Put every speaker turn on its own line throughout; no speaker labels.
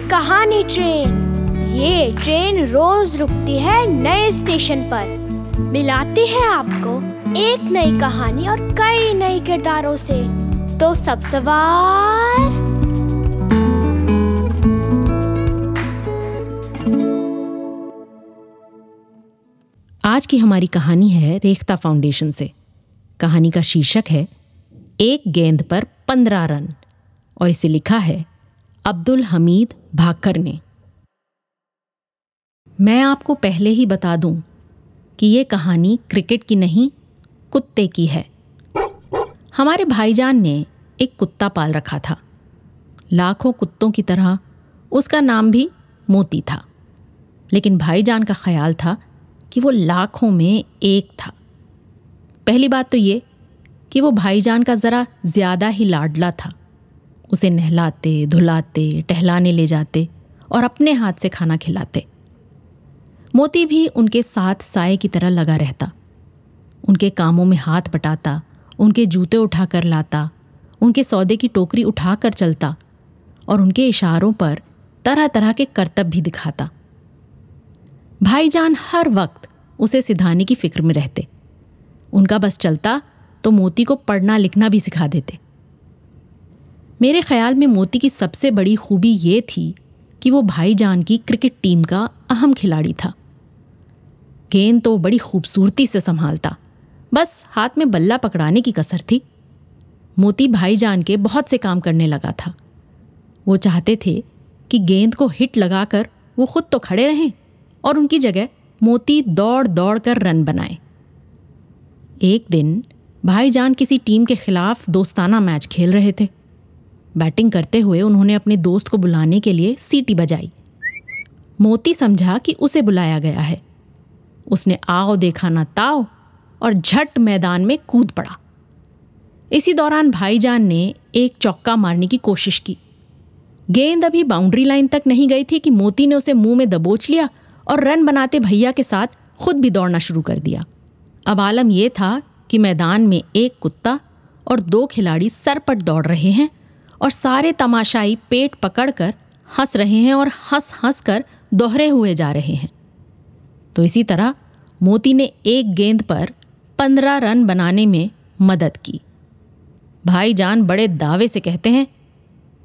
पुरानी ट्रेन। ये ट्रेन रोज रुकती है नए स्टेशन पर। मिलाती है आपको एक नई कहानी और कई नए किरदारों से। तो सब सवार।
आज की हमारी कहानी है रेखता फाउंडेशन से। कहानी का शीर्षक है, एक गेंद पर पंद्रह रन। और इसे लिखा है, अब्दुल हमीद भाकर ने मैं आपको पहले ही बता दूँ कि ये कहानी क्रिकेट की नहीं, कुत्ते की है। हमारे भाईजान ने एक कुत्ता पाल रखा था। लाखों कुत्तों की तरह उसका नाम भी मोती था। लेकिन भाईजान का ख्याल था कि वो लाखों में एक था। पहली बात तो ये कि वो भाईजान का ज़रा ज़्यादा ही लाडला था। उसे नहलाते, धुलाते, टहलाने ले जाते और अपने हाथ से खाना खिलाते। मोती भी उनके साथ साय की तरह लगा रहता। उनके कामों में हाथ बटाता, उनके जूते उठा कर लाता, उनके सौदे की टोकरी उठा कर चलता और उनके इशारों पर तरह तरह के करतब भी दिखाता। भाईजान हर वक्त उसे सिधाने की फ़िक्र में रहते। उनका बस चलता तो मोती को पढ़ना लिखना भी सिखा देते। मेरे ख्याल में मोती की सबसे बड़ी खूबी ये थी कि वो भाईजान की क्रिकेट टीम का अहम खिलाड़ी था। गेंद तो बड़ी खूबसूरती से संभालता, बस हाथ में बल्ला पकड़ाने की कसर थी। मोती भाईजान के बहुत से काम करने लगा था। वो चाहते थे कि गेंद को हिट लगाकर वो खुद तो खड़े रहें और उनकी जगह मोती दौड़ दौड़ कर रन बनाए। एक दिन भाईजान किसी टीम के खिलाफ दोस्ताना मैच खेल रहे थे। बैटिंग करते हुए उन्होंने अपने दोस्त को बुलाने के लिए सीटी बजाई। मोती समझा कि उसे बुलाया गया है। उसने आओ देखा ना ताओ और झट मैदान में कूद पड़ा। इसी दौरान भाईजान ने एक चौका मारने की कोशिश की। गेंद अभी बाउंड्री लाइन तक नहीं गई थी कि मोती ने उसे मुँह में दबोच लिया और रन बनाते भैया के साथ खुद भी दौड़ना शुरू कर दिया। अब आलम यह था कि मैदान में एक कुत्ता और दो खिलाड़ी सरपट दौड़ रहे हैं और सारे तमाशाई पेट पकड़कर हंस रहे हैं और हंस हंस कर दोहरे हुए जा रहे हैं। तो इसी तरह मोती ने एक गेंद पर पंद्रह रन बनाने में मदद की। भाईजान बड़े दावे से कहते हैं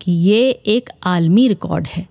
कि ये एक आलमी रिकॉर्ड है।
है